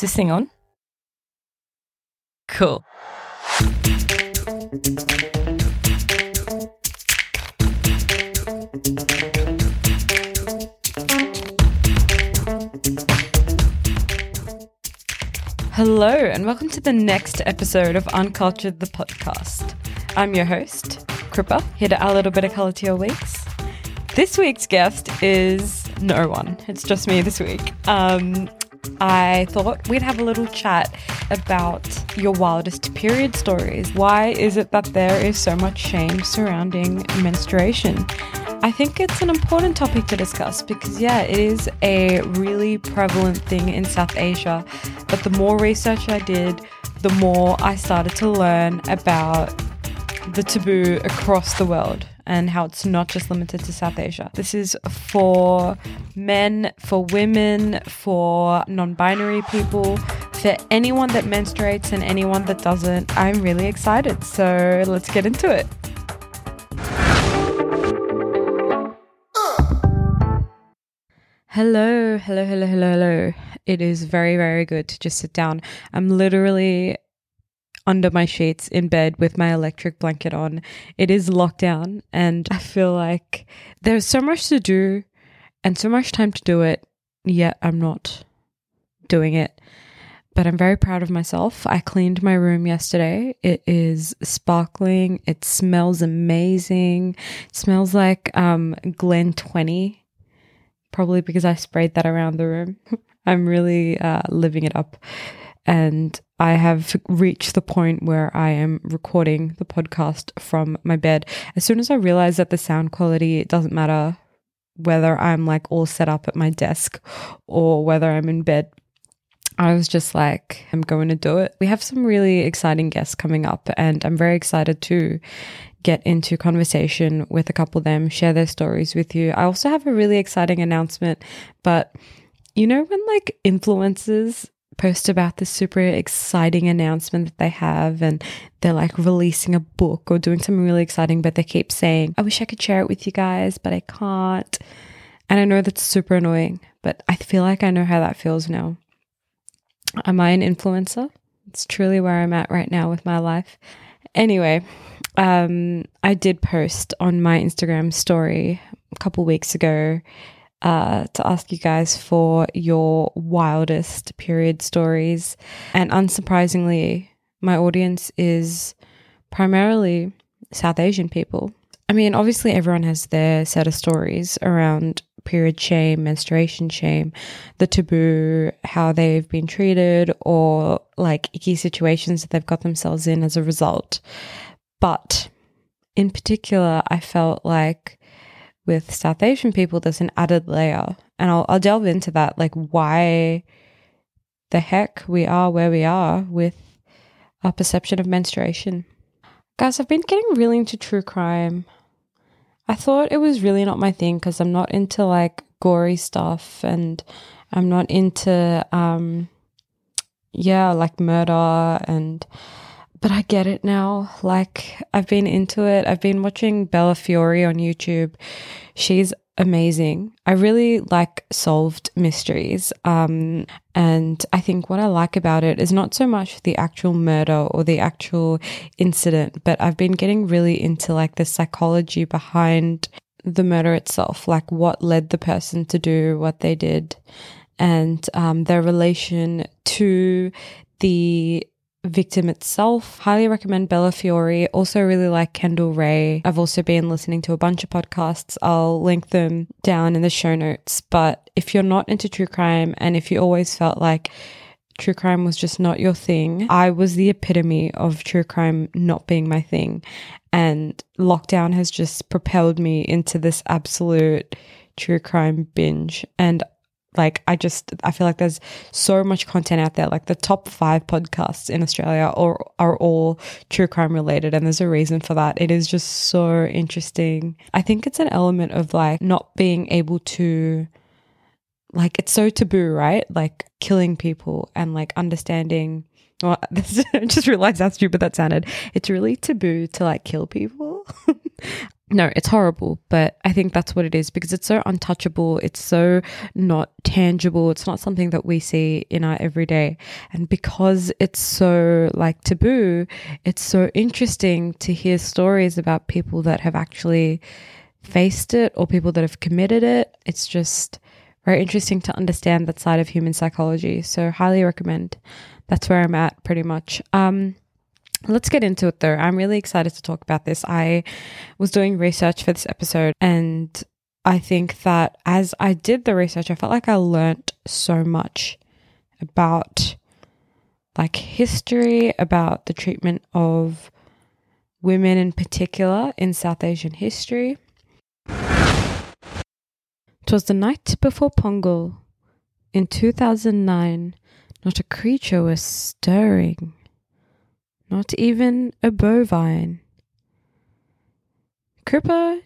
Is this thing on? Cool. Hello, and welcome to the next episode of Uncultured the podcast. I'm your host, Kripa, here to add a little bit of colour to your weeks. This week's guest is no one. It's just me this week. Um, I thought we'd have a little chat about your wildest period stories. Why is it that there is so much shame surrounding menstruation? I think it's an important topic to discuss because, yeah, it is a really prevalent thing in South Asia. But the more research I did, the more I started to learn about the taboo across the world and how it's not just limited to South Asia. This is for men, for women, for non binary people, for anyone that menstruates and anyone that doesn't. I'm really excited. So let's get into it. Hello, hello, hello, hello, hello. It is very, very good to just sit down. I'm literally under my sheets in bed with my electric blanket on. It is lockdown, and I feel like there's so much to do and so much time to do it, yet I'm not doing it. But I'm very proud of myself. I cleaned my room yesterday. It is sparkling. It smells amazing. It smells like um, Glen 20 probably because I sprayed that around the room. I'm really uh, living it up. And I have reached the point where I am recording the podcast from my bed. As soon as I realize that the sound quality, it doesn't matter whether I'm like all set up at my desk or whether I'm in bed. I was just like, I'm going to do it. We have some really exciting guests coming up, and I'm very excited to get into conversation with a couple of them, share their stories with you. I also have a really exciting announcement, but you know, when like influencers post about this super exciting announcement that they have and they're like releasing a book or doing something really exciting, but they keep saying, I wish I could share it with you guys, but I can't. And I know that's super annoying, but I feel like I know how that feels now. Am I an influencer? It's truly where I'm at right now with my life. Anyway, um, I did post on my Instagram story a couple weeks ago uh, to ask you guys for your wildest period stories. And unsurprisingly, my audience is primarily South Asian people. I mean, obviously, everyone has their set of stories around period shame, menstruation shame, the taboo, how they've been treated, or like icky situations that they've got themselves in as a result. But in particular, I felt like with South Asian people, there's an added layer. And I'll, I'll delve into that, like why the heck we are where we are with our perception of menstruation. Guys, I've been getting really into true crime. I thought it was really not my thing because I'm not into like gory stuff and I'm not into, um, yeah, like murder and but I get it now. Like I've been into it. I've been watching Bella Fiori on YouTube. She's amazing. I really like solved mysteries. Um, and I think what I like about it is not so much the actual murder or the actual incident, but I've been getting really into like the psychology behind the murder itself, like what led the person to do what they did and um, their relation to the victim itself. Highly recommend Bella Fiori. Also, really like Kendall Rae. I've also been listening to a bunch of podcasts. I'll link them down in the show notes. But if you're not into true crime and if you always felt like true crime was just not your thing, I was the epitome of true crime not being my thing. And lockdown has just propelled me into this absolute true crime binge. And like I just I feel like there's so much content out there. Like the top five podcasts in Australia are are all true crime related, and there's a reason for that. It is just so interesting. I think it's an element of like not being able to like it's so taboo, right? Like killing people and like understanding well, I just realized how stupid that sounded. It's really taboo to like kill people. no, it's horrible, but I think that's what it is because it's so untouchable. It's so not tangible. It's not something that we see in our everyday. And because it's so like taboo, it's so interesting to hear stories about people that have actually faced it or people that have committed it. It's just very interesting to understand that side of human psychology. So, highly recommend. That's where I'm at pretty much. Um, Let's get into it though. I'm really excited to talk about this. I was doing research for this episode and I think that as I did the research, I felt like I learnt so much about like history, about the treatment of women in particular in South Asian history. It was the night before Pongal in 2009. Not a creature was stirring not even a bovine. Kripa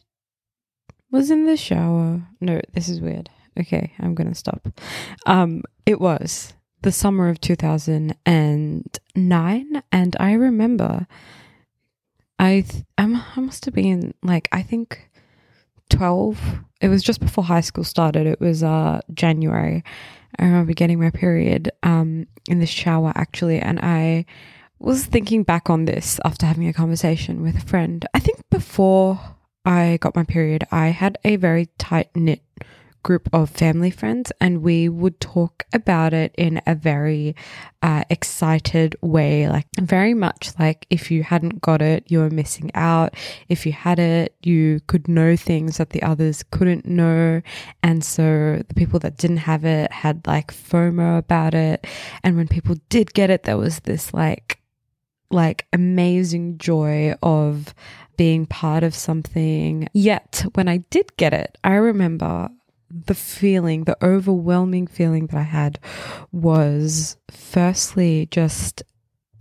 was in the shower. No, this is weird. Okay, I'm gonna stop. Um, it was the summer of 2009, and I remember I th- I must have been like I think 12. It was just before high school started. It was uh January. I remember getting my period um in the shower actually, and I was thinking back on this after having a conversation with a friend. I think before I got my period, I had a very tight knit group of family friends, and we would talk about it in a very uh, excited way. Like, very much like if you hadn't got it, you were missing out. If you had it, you could know things that the others couldn't know. And so the people that didn't have it had like FOMO about it. And when people did get it, there was this like, like amazing joy of being part of something. Yet, when I did get it, I remember the feeling, the overwhelming feeling that I had was firstly just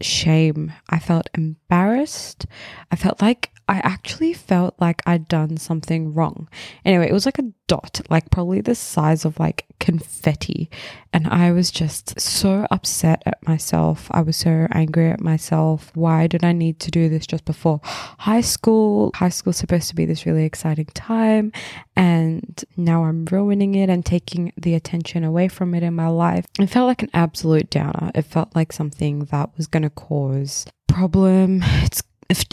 shame. I felt embarrassed. I felt like I actually felt like I'd done something wrong. Anyway, it was like a dot, like probably the size of like confetti. And I was just so upset at myself. I was so angry at myself. Why did I need to do this just before high school? High school's supposed to be this really exciting time. And now I'm ruining it and taking the attention away from it in my life. It felt like an absolute downer. It felt like something that was going to cause problem. It's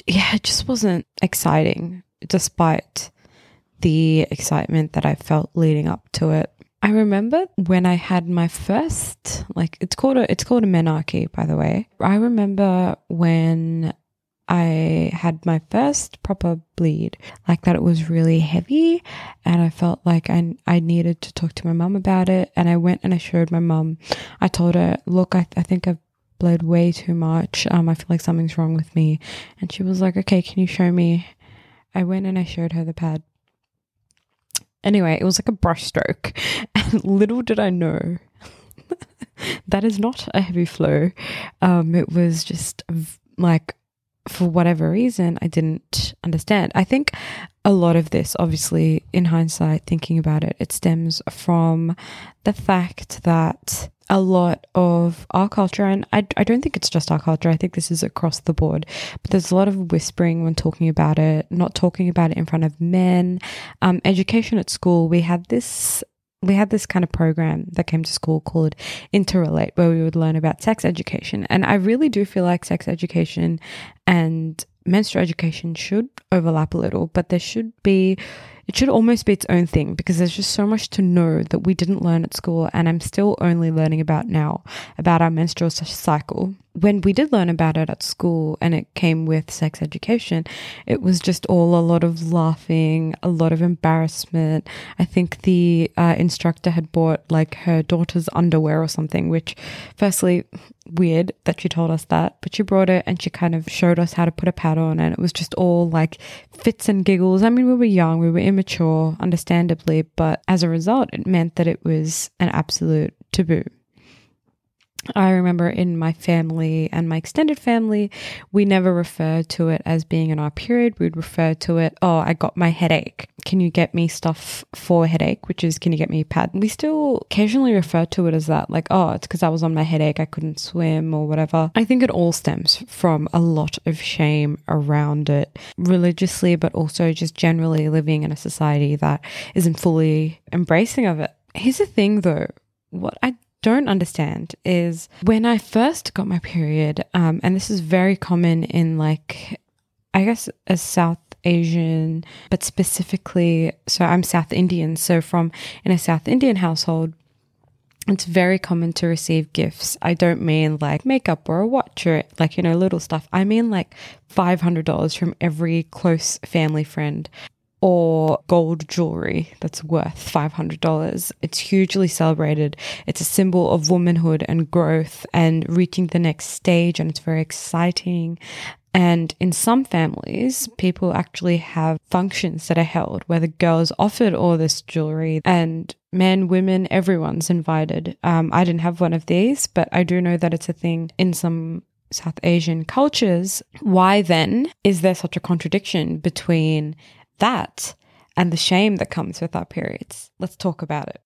yeah, it just wasn't exciting despite the excitement that I felt leading up to it. I remember when I had my first like it's called a it's called a menarche by the way. I remember when I had my first proper bleed, like that it was really heavy and I felt like I, I needed to talk to my mum about it. And I went and I showed my mum. I told her, look, I, I think I've bled way too much. Um, I feel like something's wrong with me. And she was like, okay, can you show me? I went and I showed her the pad. Anyway, it was like a brushstroke. And little did I know that is not a heavy flow. Um, it was just like, for whatever reason, I didn't understand. I think a lot of this, obviously, in hindsight, thinking about it, it stems from the fact that a lot of our culture, and I, I don't think it's just our culture, I think this is across the board, but there's a lot of whispering when talking about it, not talking about it in front of men. Um, education at school, we had this we had this kind of program that came to school called Interrelate, where we would learn about sex education. And I really do feel like sex education and menstrual education should overlap a little, but there should be it should almost be its own thing because there's just so much to know that we didn't learn at school and I'm still only learning about now about our menstrual cycle. When we did learn about it at school and it came with sex education, it was just all a lot of laughing, a lot of embarrassment. I think the uh, instructor had bought like her daughter's underwear or something, which, firstly, weird that she told us that, but she brought it and she kind of showed us how to put a pad on, and it was just all like fits and giggles. I mean, we were young, we were immature, understandably, but as a result, it meant that it was an absolute taboo. I remember in my family and my extended family, we never referred to it as being in our period. We'd refer to it, oh, I got my headache. Can you get me stuff for headache? Which is, can you get me a pad? We still occasionally refer to it as that, like, oh, it's because I was on my headache, I couldn't swim or whatever. I think it all stems from a lot of shame around it, religiously, but also just generally living in a society that isn't fully embracing of it. Here's the thing though, what I don't understand is when I first got my period, um, and this is very common in like, I guess, a South Asian, but specifically, so I'm South Indian. So from in a South Indian household, it's very common to receive gifts. I don't mean like makeup or a watch or like, you know, little stuff. I mean like $500 from every close family friend or gold jewelry that's worth $500. It's hugely celebrated. It's a symbol of womanhood and growth and reaching the next stage, and it's very exciting. And in some families, people actually have functions that are held where the girls offered all this jewelry and men, women, everyone's invited. Um, I didn't have one of these, but I do know that it's a thing in some South Asian cultures. Why then is there such a contradiction between that and the shame that comes with our periods. Let's talk about it.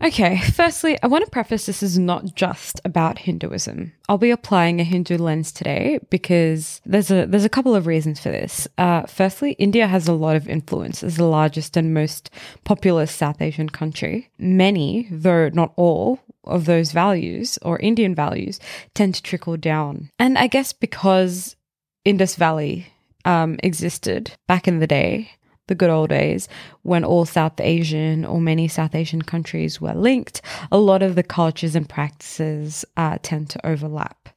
Okay, firstly, I want to preface this is not just about Hinduism. I'll be applying a Hindu lens today because there's a there's a couple of reasons for this. Uh, firstly, India has a lot of influence as the largest and most populous South Asian country. Many, though not all, of those values or Indian values tend to trickle down. And I guess because Indus Valley um, existed back in the day, the good old days, when all South Asian or many South Asian countries were linked, a lot of the cultures and practices uh, tend to overlap.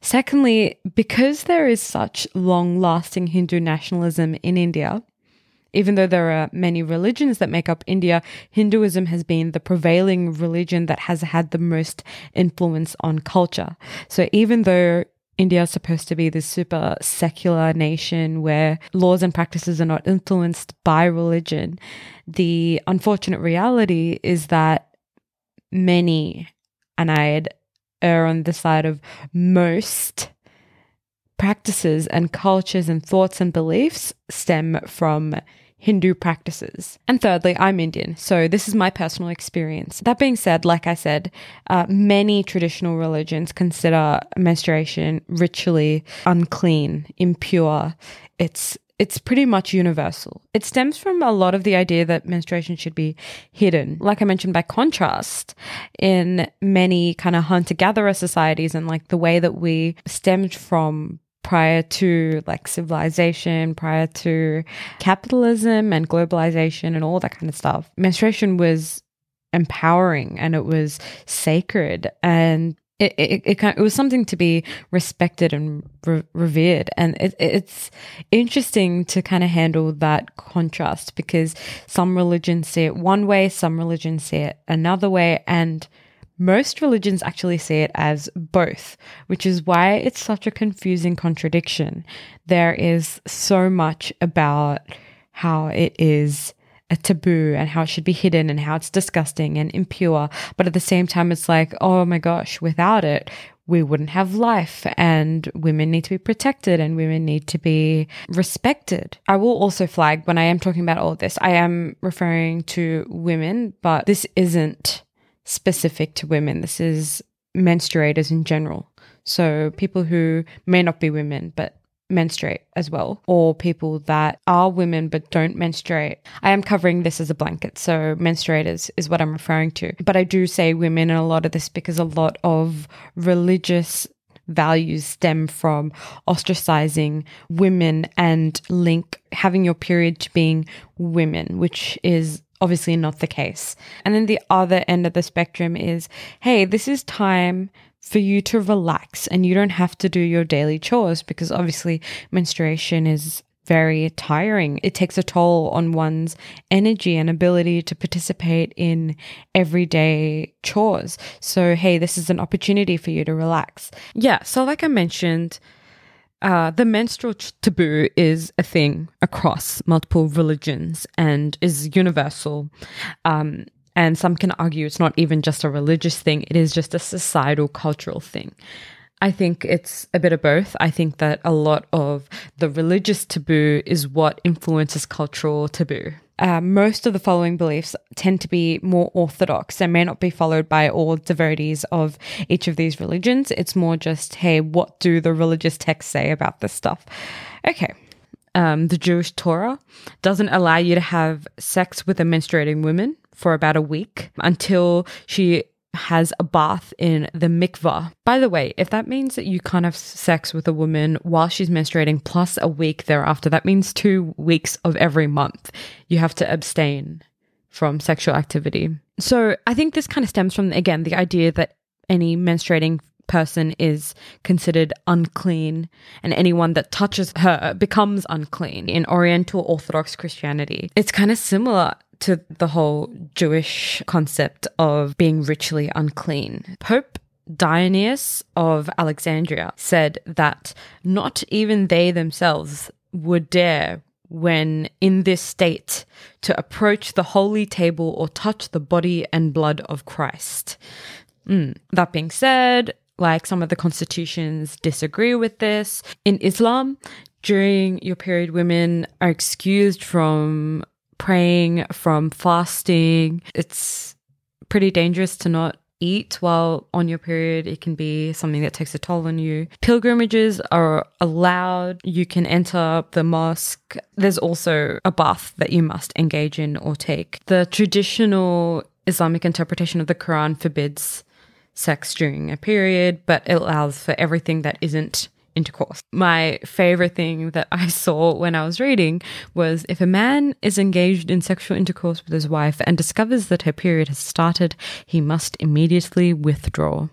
Secondly, because there is such long lasting Hindu nationalism in India, even though there are many religions that make up India, Hinduism has been the prevailing religion that has had the most influence on culture. So even though India is supposed to be this super secular nation where laws and practices are not influenced by religion. The unfortunate reality is that many, and I'd err on the side of most, practices and cultures and thoughts and beliefs stem from Hindu practices. And thirdly, I'm Indian, so this is my personal experience. That being said, like I said, uh, many traditional religions consider menstruation ritually unclean, impure. It's it's pretty much universal. It stems from a lot of the idea that menstruation should be hidden. Like I mentioned, by contrast, in many kind of hunter gatherer societies and like the way that we stemmed from prior to like civilization, prior to capitalism and globalization and all that kind of stuff. Menstruation was empowering and it was sacred and it, it, it, it, was something to be respected and re- revered. And it, it's interesting to kind of handle that contrast because some religions see it one way, some religions see it another way. And most religions actually see it as both, which is why it's such a confusing contradiction. There is so much about how it is a taboo and how it should be hidden and how it's disgusting and impure. But at the same time, it's like, oh my gosh, without it, we wouldn't have life and women need to be protected and women need to be respected. I will also flag when I am talking about all this, I am referring to women, but this isn't specific to women. This is menstruators in general. So people who may not be women, but menstruate as well, or people that are women but don't menstruate. I am covering this as a blanket, so menstruators is what I'm referring to. But I do say women in a lot of this because a lot of religious values stem from ostracizing women and link having your period to being women, which is obviously not the case. And then the other end of the spectrum is hey, this is time for you to relax and you don't have to do your daily chores because obviously menstruation is very tiring. It takes a toll on one's energy and ability to participate in everyday chores. So, hey, this is an opportunity for you to relax. Yeah. So, like I mentioned, uh, the menstrual taboo is a thing across multiple religions and is universal. Um, And some can argue it's not even just a religious thing, it is just a societal, cultural thing. I think it's a bit of both. I think that a lot of the religious taboo is what influences cultural taboo. Uh, most of the following beliefs tend to be more orthodox and may not be followed by all devotees of each of these religions. It's more just, hey, what do the religious texts say about this stuff? Okay. Um, the Jewish Torah doesn't allow you to have sex with a menstruating woman for about a week until she has a bath in the mikvah. By the way, if that means that you can't have sex with a woman while she's menstruating plus a week thereafter, that means two weeks of every month you have to abstain from sexual activity. So I think this kind of stems from, again, the idea that any menstruating person is considered unclean and anyone that touches her becomes unclean in Oriental Orthodox Christianity. It's kind of similar to the whole Jewish concept of being ritually unclean. Pope Dionysius of Alexandria said that not even they themselves would dare when in this state to approach the holy table or touch the body and blood of Christ. Mm. That being said, like some of the constitutions disagree with this. In Islam, during your period, women are excused from praying, from fasting. It's pretty dangerous to not eat while on your period. It can be something that takes a toll on you. Pilgrimages are allowed. You can enter the mosque. There's also a bath that you must engage in or take. The traditional Islamic interpretation of the Quran forbids sex during a period, but it allows for everything that isn't intercourse. My favorite thing that I saw when I was reading was if a man is engaged in sexual intercourse with his wife and discovers that her period has started, he must immediately withdraw.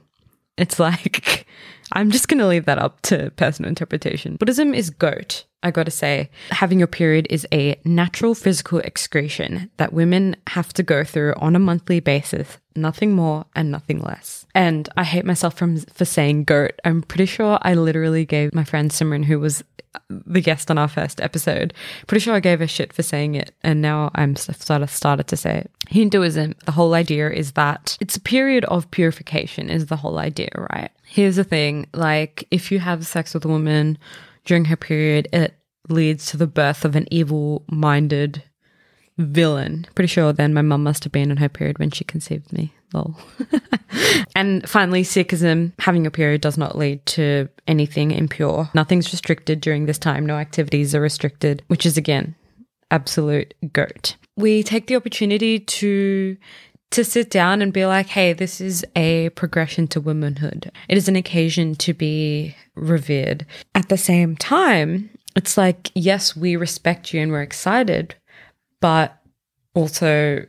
It's like, I'm just going to leave that up to personal interpretation. Buddhism is goat. I gotta say, having your period is a natural physical excretion that women have to go through on a monthly basis, nothing more and nothing less. And I hate myself from, for saying goat. I'm pretty sure I literally gave my friend Simran, who was the guest on our first episode, pretty sure I gave her shit for saying it. And now I'm sort of started to say it. Hinduism, the whole idea is that it's a period of purification, is the whole idea, right? Here's the thing like, if you have sex with a woman, during her period, it leads to the birth of an evil minded villain. Pretty sure then my mum must have been on her period when she conceived me. Lol. and finally, Sikhism, having a period does not lead to anything impure. Nothing's restricted during this time. No activities are restricted, which is again, absolute goat. We take the opportunity to to sit down and be like, hey, this is a progression to womanhood. It is an occasion to be revered. At the same time, it's like, yes, we respect you and we're excited, but also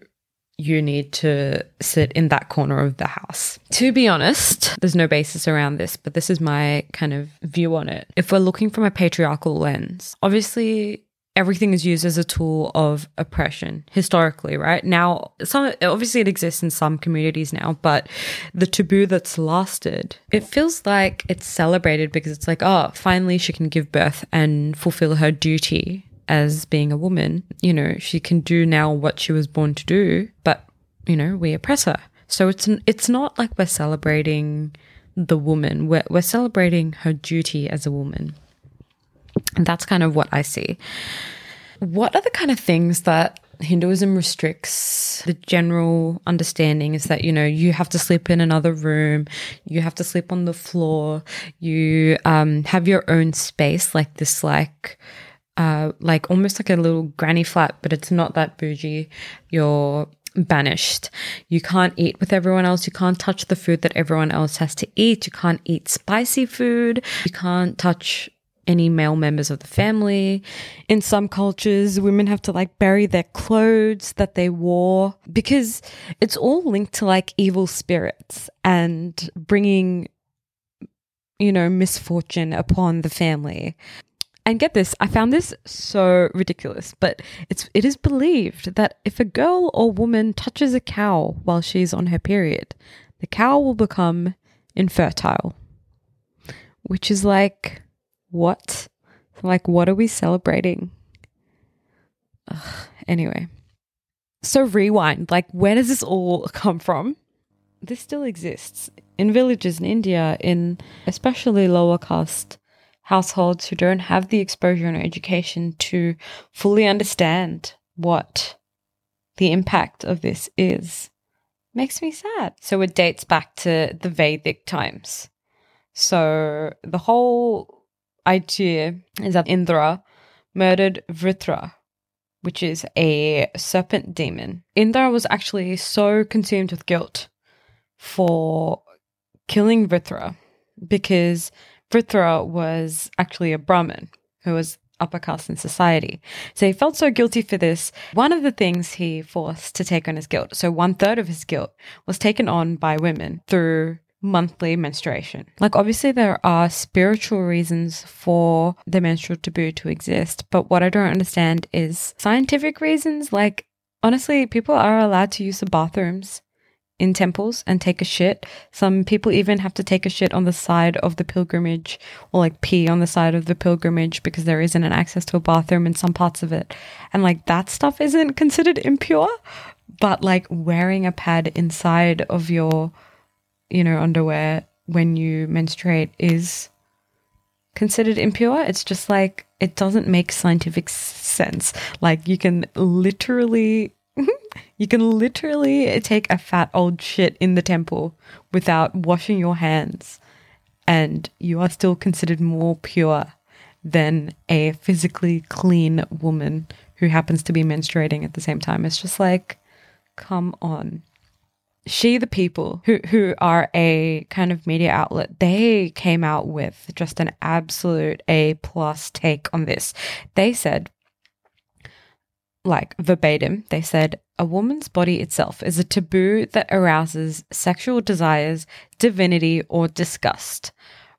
you need to sit in that corner of the house. To be honest, there's no basis around this, but this is my kind of view on it. If we're looking from a patriarchal lens, obviously everything is used as a tool of oppression historically, right? Now, some obviously it exists in some communities now, but the taboo that's lasted, it feels like it's celebrated because it's like, oh, finally she can give birth and fulfill her duty as being a woman. You know, she can do now what she was born to do, but you know, we oppress her. So it's it's not like we're celebrating the woman. We're we're celebrating her duty as a woman. And that's kind of what I see. What are the kind of things that Hinduism restricts? The general understanding is that, you know, you have to sleep in another room, you have to sleep on the floor, you um, have your own space, like this, like, uh, like almost like a little granny flat, but it's not that bougie. You're banished. You can't eat with everyone else. You can't touch the food that everyone else has to eat. You can't eat spicy food. You can't touch any male members of the family. In some cultures, women have to like bury their clothes that they wore because it's all linked to like evil spirits and bringing, you know, misfortune upon the family. And get this, I found this so ridiculous, but it's it is believed that if a girl or woman touches a cow while she's on her period, the cow will become infertile. Which is like what? Like, what are we celebrating? Ugh. Anyway. So, rewind like, where does this all come from? This still exists in villages in India, in especially lower caste households who don't have the exposure and education to fully understand what the impact of this is. Makes me sad. So, it dates back to the Vedic times. So, the whole idea is that Indra murdered Vritra, which is a serpent demon. Indra was actually so consumed with guilt for killing Vritra because Vritra was actually a Brahmin who was upper caste in society. So he felt so guilty for this. One of the things he forced to take on his guilt, so one third of his guilt, was taken on by women through monthly menstruation. Like, obviously, there are spiritual reasons for the menstrual taboo to exist, but what I don't understand is scientific reasons. Like, honestly, people are allowed to use the bathrooms in temples and take a shit. Some people even have to take a shit on the side of the pilgrimage or like pee on the side of the pilgrimage because there isn't an access to a bathroom in some parts of it. And like that stuff isn't considered impure, but like wearing a pad inside of your you know, underwear when you menstruate is considered impure. It's just like it doesn't make scientific sense. Like you can literally you can literally take a fat old shit in the temple without washing your hands and you are still considered more pure than a physically clean woman who happens to be menstruating at the same time. It's just like come on she the people who who are a kind of media outlet they came out with just an absolute a plus take on this. They said like verbatim they said a woman's body itself is a taboo that arouses sexual desires divinity or disgust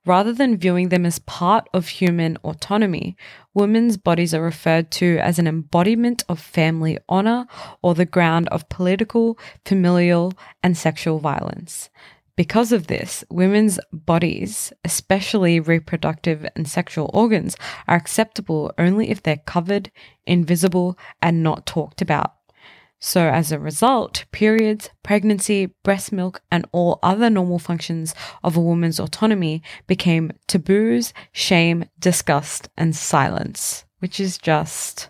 Rather than viewing them as part of human autonomy, women's bodies are referred to as an embodiment of family honor or the ground of political, familial, and sexual violence. Because of this, women's bodies, especially reproductive and sexual organs, are acceptable only if they're covered, invisible, and not talked about. So, as a result, periods, pregnancy, breast milk, and all other normal functions of a woman's autonomy became taboos, shame, disgust, and silence, which is just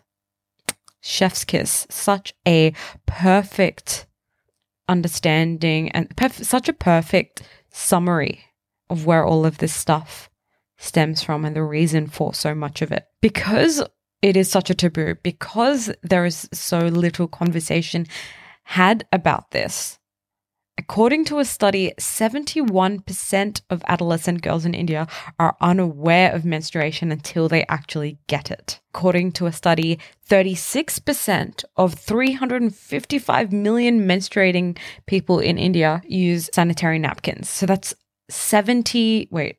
chef's kiss. Such a perfect understanding and perf- such a perfect summary of where all of this stuff stems from and the reason for so much of it. Because it is such a taboo because there is so little conversation had about this. According to a study, 71% of adolescent girls in India are unaware of menstruation until they actually get it. According to a study, 36% of 355 million menstruating people in India use sanitary napkins. So that's 70, wait,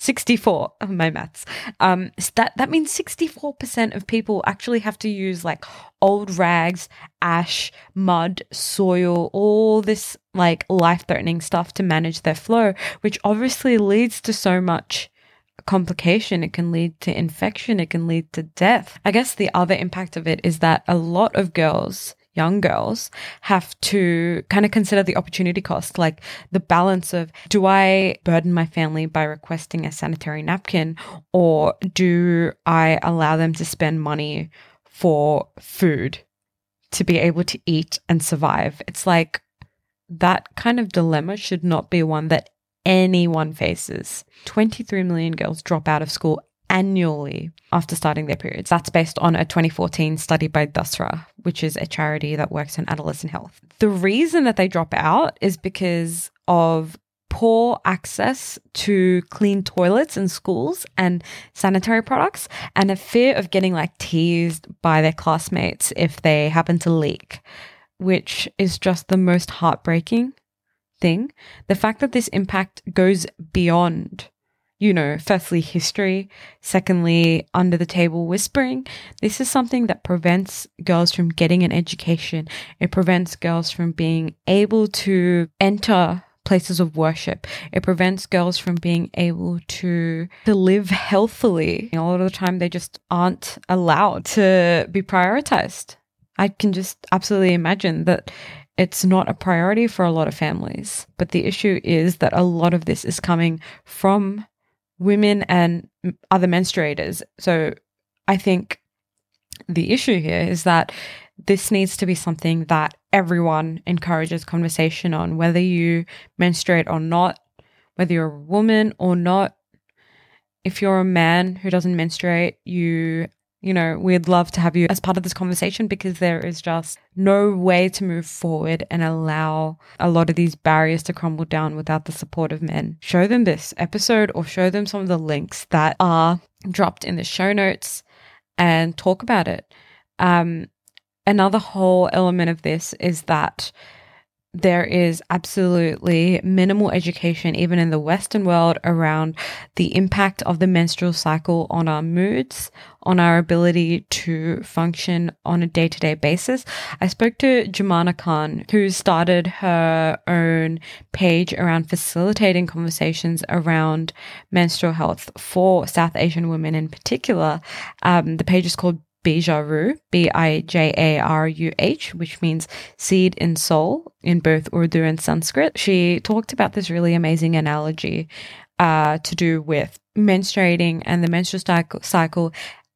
64 of my maths. Um, that, that means 64% of people actually have to use like old rags, ash, mud, soil, all this like life threatening stuff to manage their flow, which obviously leads to so much complication. It can lead to infection. It can lead to death. I guess the other impact of it is that a lot of girls young girls have to kind of consider the opportunity cost, like the balance of do I burden my family by requesting a sanitary napkin or do I allow them to spend money for food to be able to eat and survive? It's like that kind of dilemma should not be one that anyone faces. 23 million girls drop out of school annually after starting their periods. That's based on a 2014 study by Dasra, which is a charity that works on adolescent health. The reason that they drop out is because of poor access to clean toilets in schools and sanitary products and a fear of getting like teased by their classmates if they happen to leak, which is just the most heartbreaking thing. The fact that this impact goes beyond you know, firstly, history, secondly, under the table whispering. This is something that prevents girls from getting an education. It prevents girls from being able to enter places of worship. It prevents girls from being able to to live healthily. A lot of the time they just aren't allowed to be prioritized. I can just absolutely imagine that it's not a priority for a lot of families. But the issue is that a lot of this is coming from women and other menstruators. So I think the issue here is that this needs to be something that everyone encourages conversation on, whether you menstruate or not, whether you're a woman or not. If you're a man who doesn't menstruate, you you know, we'd love to have you as part of this conversation because there is just no way to move forward and allow a lot of these barriers to crumble down without the support of men. Show them this episode or show them some of the links that are dropped in the show notes and talk about it. Um, another whole element of this is that there is absolutely minimal education, even in the Western world, around the impact of the menstrual cycle on our moods, on our ability to function on a day to day basis. I spoke to Jumana Khan, who started her own page around facilitating conversations around menstrual health for South Asian women in particular. Um, the page is called Bijaruh, B I J A R U H, which means seed in soul in both Urdu and Sanskrit. She talked about this really amazing analogy uh, to do with menstruating and the menstrual cycle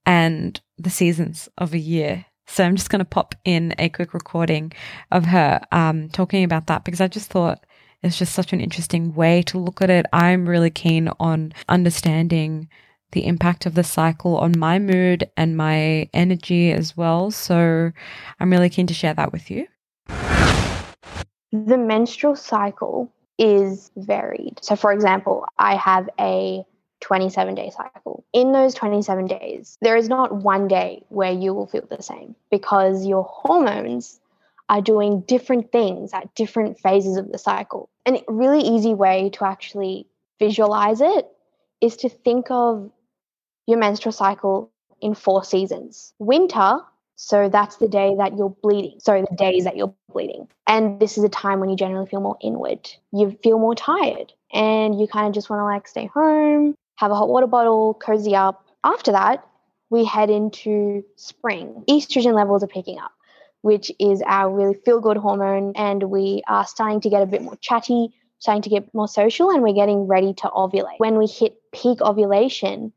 and the seasons of a year. So I'm just going to pop in a quick recording of her um, talking about that because I just thought it's just such an interesting way to look at it. I'm really keen on understanding the impact of the cycle on my mood and my energy as well. So I'm really keen to share that with you. The menstrual cycle is varied. So, for example, I have a 27 day cycle. In those 27 days, there is not one day where you will feel the same because your hormones are doing different things at different phases of the cycle. And a really easy way to actually visualize it is to think of your menstrual cycle in four seasons. Winter, so that's the day that you're bleeding. So the days that you're bleeding. And this is a time when you generally feel more inward. You feel more tired and you kind of just want to like stay home, have a hot water bottle, cozy up. After that, we head into spring. Estrogen levels are picking up, which is our really feel good hormone. And we are starting to get a bit more chatty, starting to get more social, and we're getting ready to ovulate. When we hit peak ovulation,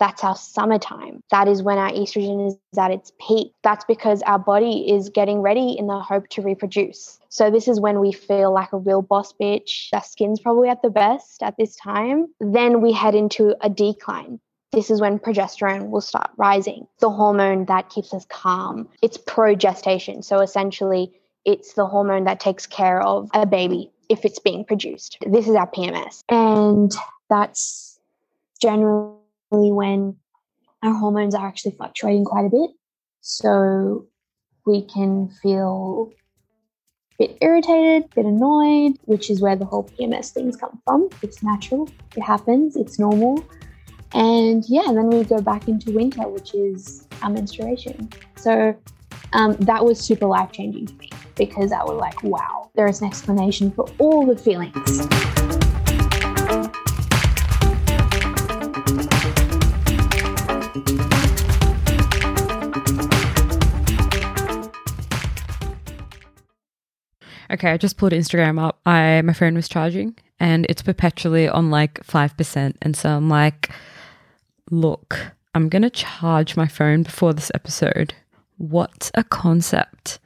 that's our summertime. That is when our estrogen is at its peak. That's because our body is getting ready in the hope to reproduce. So, this is when we feel like a real boss bitch. Our skin's probably at the best at this time. Then we head into a decline. This is when progesterone will start rising, the hormone that keeps us calm. It's progestation. So, essentially, it's the hormone that takes care of a baby if it's being produced. This is our PMS. And that's generally when our hormones are actually fluctuating quite a bit. So we can feel a bit irritated, a bit annoyed, which is where the whole PMS things come from. It's natural, it happens, it's normal. And yeah, and then we go back into winter, which is our menstruation. So um, that was super life changing for me because I was like, wow, there is an explanation for all the feelings. Okay, I just pulled Instagram up. I my phone was charging and it's perpetually on like 5%. And so I'm like, look, I'm going to charge my phone before this episode. What a concept.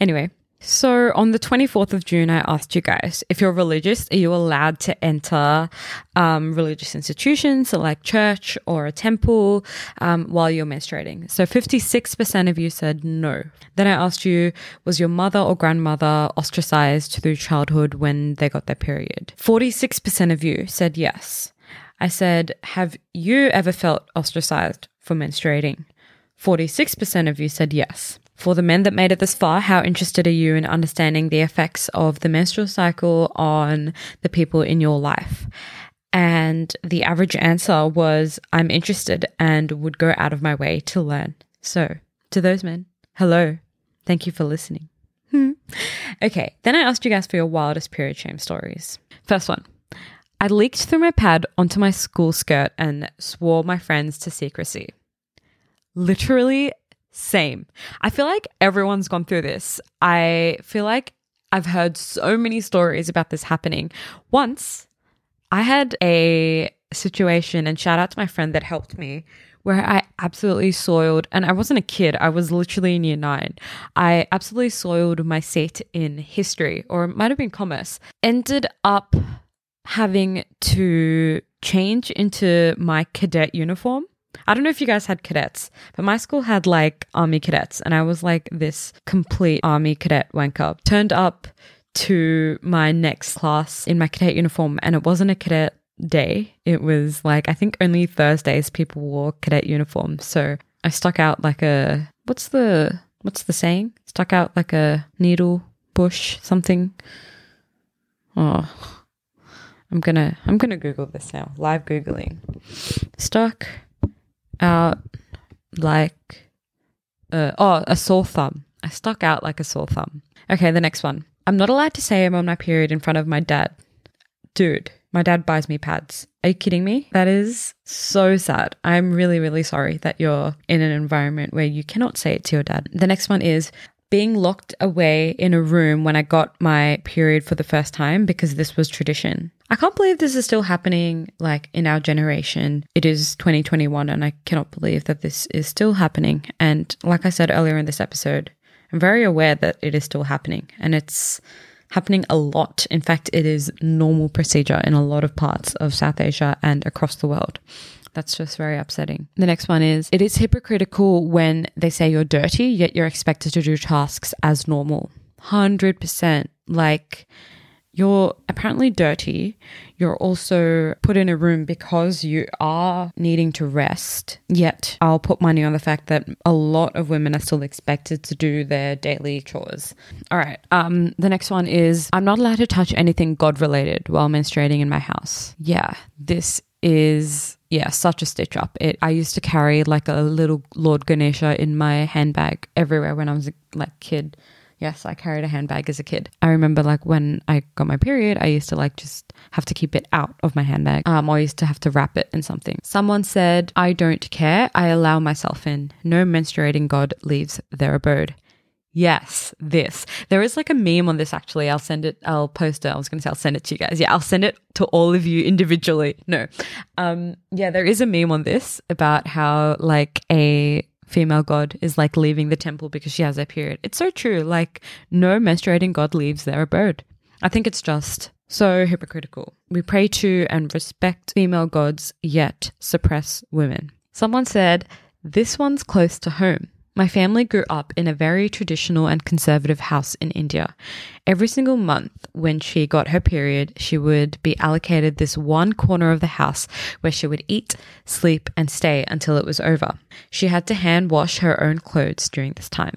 Anyway, so on the 24th of June, I asked you guys if you're religious, are you allowed to enter um, religious institutions like church or a temple um, while you're menstruating? So 56% of you said no. Then I asked you, was your mother or grandmother ostracized through childhood when they got their period? 46% of you said yes. I said, have you ever felt ostracized for menstruating? 46% of you said yes. For the men that made it this far, how interested are you in understanding the effects of the menstrual cycle on the people in your life? And the average answer was, I'm interested and would go out of my way to learn. So, to those men, hello. Thank you for listening. Okay, then I asked you guys for your wildest period shame stories. First one. I leaked through my pad onto my school skirt and swore my friends to secrecy. Literally Same. I feel like everyone's gone through this. I feel like I've heard so many stories about this happening. Once I had a situation, and shout out to my friend that helped me, where I absolutely soiled, and I wasn't a kid, I was literally in year nine. I absolutely soiled my seat in history, or it might have been commerce. Ended up having to change into my cadet uniform. I don't know if you guys had cadets, but my school had like army cadets, and I was like this complete army cadet wanker. Turned up to my next class in my cadet uniform, and it wasn't a cadet day. It was like, I think only Thursdays people wore cadet uniforms. So I stuck out like a, what's the, what's the saying? Stuck out like a needle, bush, something. Oh, I'm gonna, I'm gonna Google this now. Live Googling. Stuck out like, uh, oh, a sore thumb. I stuck out like a sore thumb. Okay, the next one. I'm not allowed to say I'm on my period in front of my dad. Dude, my dad buys me pads. Are you kidding me? That is so sad. I'm really, really sorry that you're in an environment where you cannot say it to your dad. The next one is being locked away in a room when I got my period for the first time because this was tradition. I can't believe this is still happening like in our generation. It is 2021 and I cannot believe that this is still happening. And like I said earlier in this episode, I'm very aware that it is still happening and it's happening a lot. In fact, it is normal procedure in a lot of parts of South Asia and across the world. That's just very upsetting. The next one is it is hypocritical when they say you're dirty, yet you're expected to do tasks as normal. 100%. Like, you're apparently dirty. You're also put in a room because you are needing to rest. Yet, I'll put money on the fact that a lot of women are still expected to do their daily chores. All right. Um, the next one is I'm not allowed to touch anything God related while menstruating in my house. Yeah, this is yeah, such a stitch up. It I used to carry like a little Lord Ganesha in my handbag everywhere when I was a like kid. Yes, I carried a handbag as a kid. I remember like when I got my period, I used to like just have to keep it out of my handbag. Um, I used to have to wrap it in something. Someone said, I don't care. I allow myself in. No menstruating God leaves their abode. Yes, this. There is like a meme on this actually. I'll send it, I'll post it. I was going to say I'll send it to you guys. Yeah, I'll send it to all of you individually. No. Um, yeah, there is a meme on this about how like a female god is like leaving the temple because she has her period. It's so true. Like, no menstruating god leaves their abode. I think it's just so hypocritical. We pray to and respect female gods, yet suppress women. Someone said, This one's close to home. My family grew up in a very traditional and conservative house in India. Every single month, when she got her period, she would be allocated this one corner of the house where she would eat, sleep, and stay until it was over. She had to hand wash her own clothes during this time.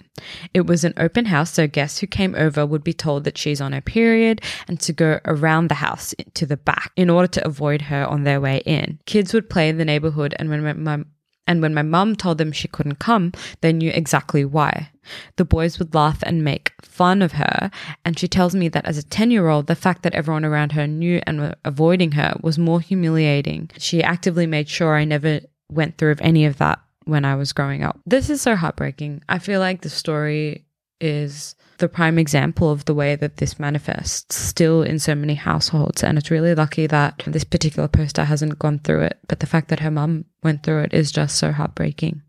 It was an open house, so guests who came over would be told that she's on her period and to go around the house to the back in order to avoid her on their way in. Kids would play in the neighborhood, and when my and when my mum told them she couldn't come, they knew exactly why. The boys would laugh and make fun of her, and she tells me that as a 10 year old, the fact that everyone around her knew and were avoiding her was more humiliating. She actively made sure I never went through any of that when I was growing up. This is so heartbreaking. I feel like the story is the prime example of the way that this manifests still in so many households. And it's really lucky that this particular poster hasn't gone through it. But the fact that her mum went through it is just so heartbreaking.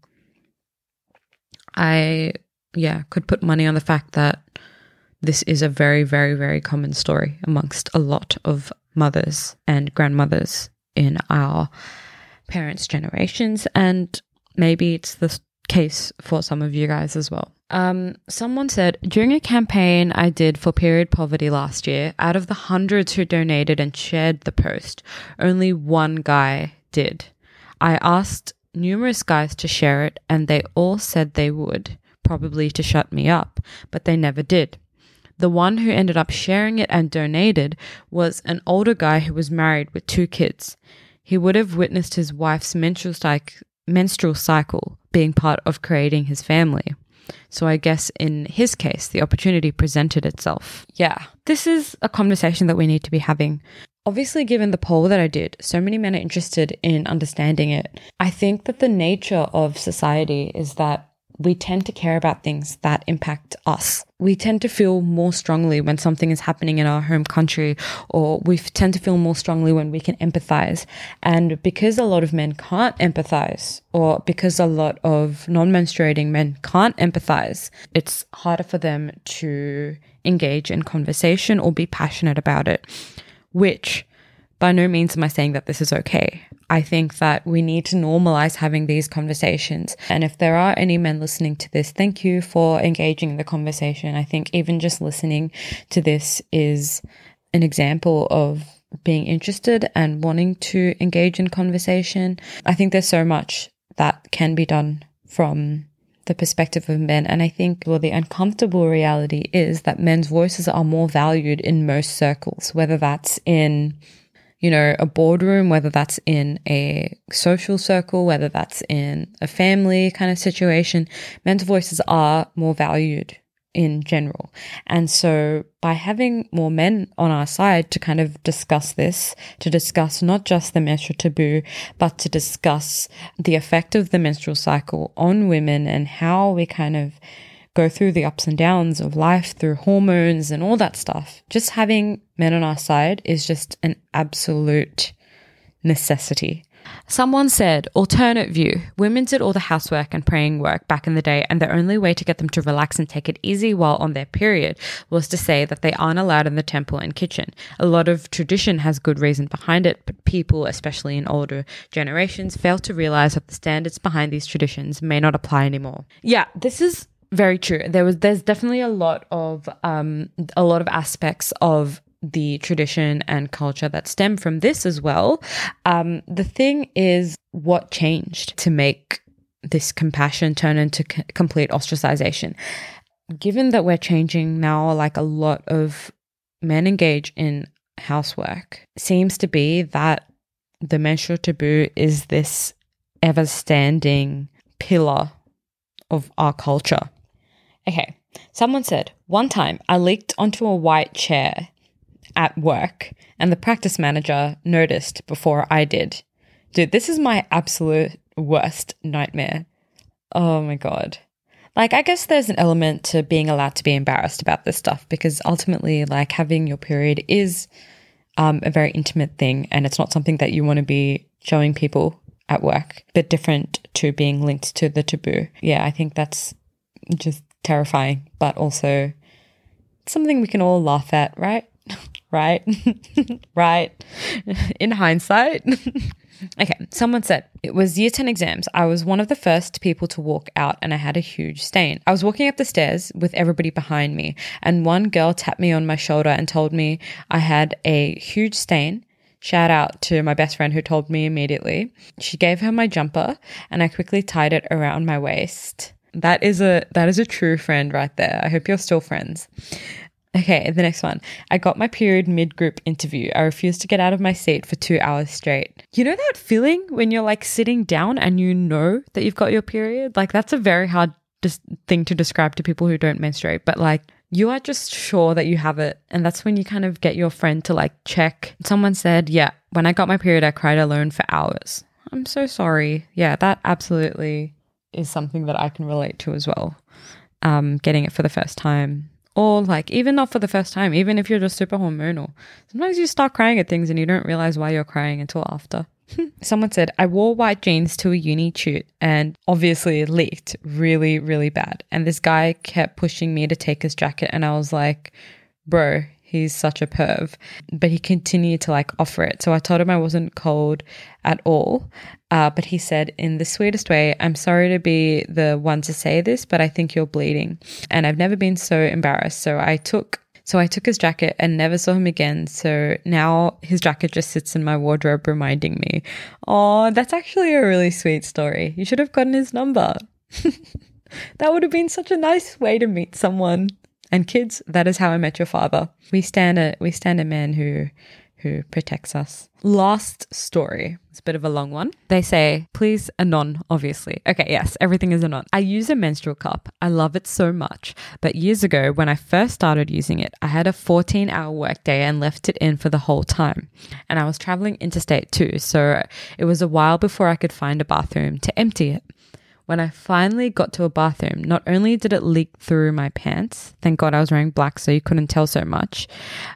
I, yeah, could put money on the fact that this is a very, very, very common story amongst a lot of mothers and grandmothers in our parents' generations. And maybe it's the case for some of you guys as well. Um, someone said during a campaign I did for period poverty last year, out of the hundreds who donated and shared the post, only one guy did. I asked numerous guys to share it, and they all said they would, probably to shut me up, but they never did. The one who ended up sharing it and donated was an older guy who was married with two kids. He would have witnessed his wife's menstrual, menstrual cycle being part of creating his family. So I guess in his case, the opportunity presented itself. Yeah, this is a conversation that we need to be having. Obviously, given the poll that I did, so many men are interested in understanding it. I think that the nature of society is that we tend to care about things that impact us. We tend to feel more strongly when something is happening in our home country, or we tend to feel more strongly when we can empathize. And because a lot of men can't empathize, or because a lot of non menstruating men can't empathize, it's harder for them to engage in conversation or be passionate about it, which by no means am I saying that this is okay. I think that we need to normalize having these conversations. And if there are any men listening to this, thank you for engaging in the conversation. I think even just listening to this is an example of being interested and wanting to engage in conversation. I think there's so much that can be done from the perspective of men. And I think, well, the uncomfortable reality is that men's voices are more valued in most circles, whether that's in you know, a boardroom, whether that's in a social circle, whether that's in a family kind of situation, men's voices are more valued in general. And so by having more men on our side to kind of discuss this, to discuss not just the menstrual taboo, but to discuss the effect of the menstrual cycle on women and how we kind of go through the ups and downs of life through hormones and all that stuff. Just having men on our side is just an absolute necessity. Someone said, alternate view, women did all the housework and praying work back in the day, and the only way to get them to relax and take it easy while on their period was to say that they aren't allowed in the temple and kitchen. A lot of tradition has good reason behind it, but people, especially in older generations, fail to realize that the standards behind these traditions may not apply anymore. Yeah, this is very true. There was there's definitely a lot of um a lot of aspects of the tradition and culture that stem from this as well. Um, the thing is, what changed to make this compassion turn into c- complete ostracization? Given that we're changing now, like a lot of men engage in housework, seems to be that the menstrual taboo is this ever standing pillar of our culture. Okay, someone said, one time I leaked onto a white chair at work and the practice manager noticed before I did. Dude, this is my absolute worst nightmare. Oh my God. Like, I guess there's an element to being allowed to be embarrassed about this stuff because ultimately, like, having your period is um, a very intimate thing and it's not something that you want to be showing people at work, but different to being linked to the taboo. Yeah, I think that's just terrifying, but also something we can all laugh at, right? right? right. In hindsight. okay, someone said it was year 10 exams. I was one of the first people to walk out and I had a huge stain. I was walking up the stairs with everybody behind me, and one girl tapped me on my shoulder and told me I had a huge stain. Shout out to my best friend who told me immediately. She gave her my jumper and I quickly tied it around my waist. That is a that is a true friend right there. I hope you're still friends. Okay, the next one. I got my period mid group interview. I refused to get out of my seat for two hours straight. You know that feeling when you're like sitting down and you know that you've got your period? Like, that's a very hard dis- thing to describe to people who don't menstruate, but like, you are just sure that you have it. And that's when you kind of get your friend to like check. Someone said, Yeah, when I got my period, I cried alone for hours. I'm so sorry. Yeah, that absolutely is something that I can relate to as well. Um, getting it for the first time, or like even not for the first time, even if you're just super hormonal. Sometimes you start crying at things and you don't realize why you're crying until after. Someone said, I wore white jeans to a uni shoot and obviously it leaked really, really bad. And this guy kept pushing me to take his jacket, and I was like, bro, He's such a perv. But he continued to like offer it. So I told him I wasn't cold at all. Uh, but he said, in the sweetest way, I'm sorry to be the one to say this, but I think you're bleeding. And I've never been so embarrassed. So I took so I took his jacket and never saw him again. So now his jacket just sits in my wardrobe reminding me. Oh, that's actually a really sweet story. You should have gotten his number. that would have been such a nice way to meet someone. And kids, that is how I met your father. We stand a we stand a man who who protects us. Last story. It's a bit of a long one. They say, please anon, obviously. Okay, yes, everything is anon. I use a menstrual cup. I love it so much. But years ago, when I first started using it, I had a 14 hour workday and left it in for the whole time. And I was traveling interstate too, so it was a while before I could find a bathroom to empty it. When I finally got to a bathroom, not only did it leak through my pants, thank God I was wearing black so you couldn't tell so much,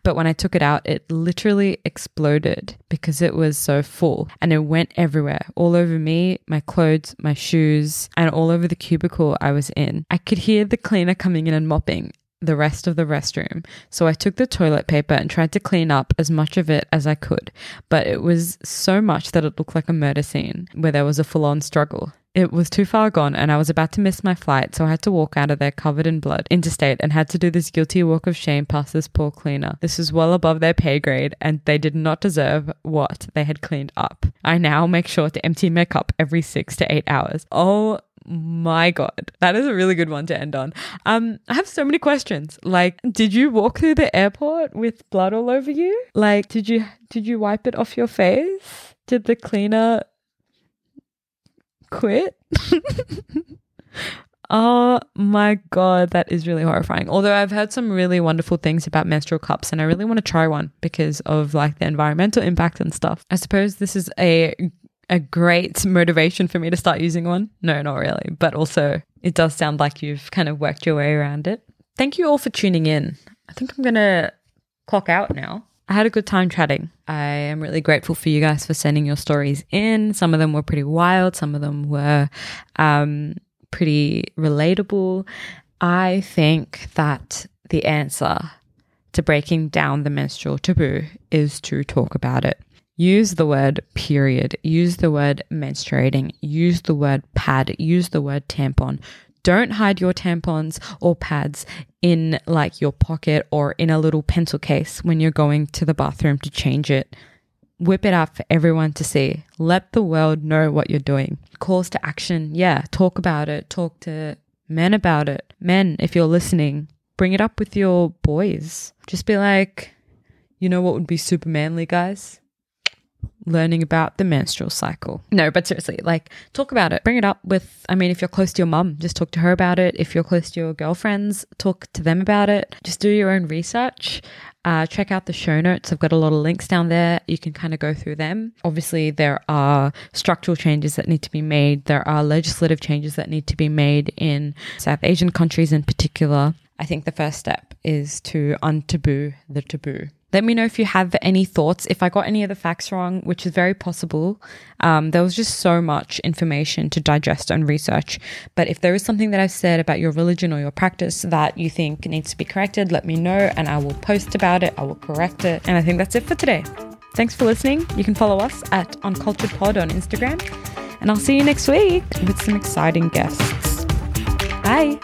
but when I took it out, it literally exploded because it was so full and it went everywhere all over me, my clothes, my shoes, and all over the cubicle I was in. I could hear the cleaner coming in and mopping the rest of the restroom. So I took the toilet paper and tried to clean up as much of it as I could. But it was so much that it looked like a murder scene where there was a full on struggle. It was too far gone and I was about to miss my flight, so I had to walk out of there covered in blood interstate and had to do this guilty walk of shame past this poor cleaner. This was well above their pay grade and they did not deserve what they had cleaned up. I now make sure to empty my cup every six to eight hours. Oh my god that is a really good one to end on um i have so many questions like did you walk through the airport with blood all over you like did you did you wipe it off your face did the cleaner quit Oh my god, that is really horrifying. Although I've heard some really wonderful things about menstrual cups and I really want to try one because of like the environmental impact and stuff. I suppose this is a a great motivation for me to start using one. No, not really, but also it does sound like you've kind of worked your way around it. Thank you all for tuning in. I think I'm going to clock out now. I had a good time chatting. I am really grateful for you guys for sending your stories in. Some of them were pretty wild, some of them were um, pretty relatable. I think that the answer to breaking down the menstrual taboo is to talk about it. Use the word period, use the word menstruating, use the word pad, use the word tampon. Don't hide your tampons or pads in like your pocket or in a little pencil case when you're going to the bathroom to change it. Whip it out for everyone to see. Let the world know what you're doing. Calls to action. Yeah, talk about it. Talk to men about it. Men, if you're listening, bring it up with your boys. Just be like, you know what would be super manly, guys? Learning about the menstrual cycle. No, but seriously, like talk about it. Bring it up with, I mean, if you're close to your mum, just talk to her about it. If you're close to your girlfriends, talk to them about it. Just do your own research. Uh, check out the show notes. I've got a lot of links down there. You can kind of go through them. Obviously, there are structural changes that need to be made. There are legislative changes that need to be made in South Asian countries in particular. I think the first step is to untaboo the taboo. Let me know if you have any thoughts. If I got any of the facts wrong, which is very possible, um, there was just so much information to digest and research. But if there is something that I've said about your religion or your practice that you think needs to be corrected, let me know and I will post about it. I will correct it. And I think that's it for today. Thanks for listening. You can follow us at Uncultured Pod on Instagram. And I'll see you next week with some exciting guests. Bye.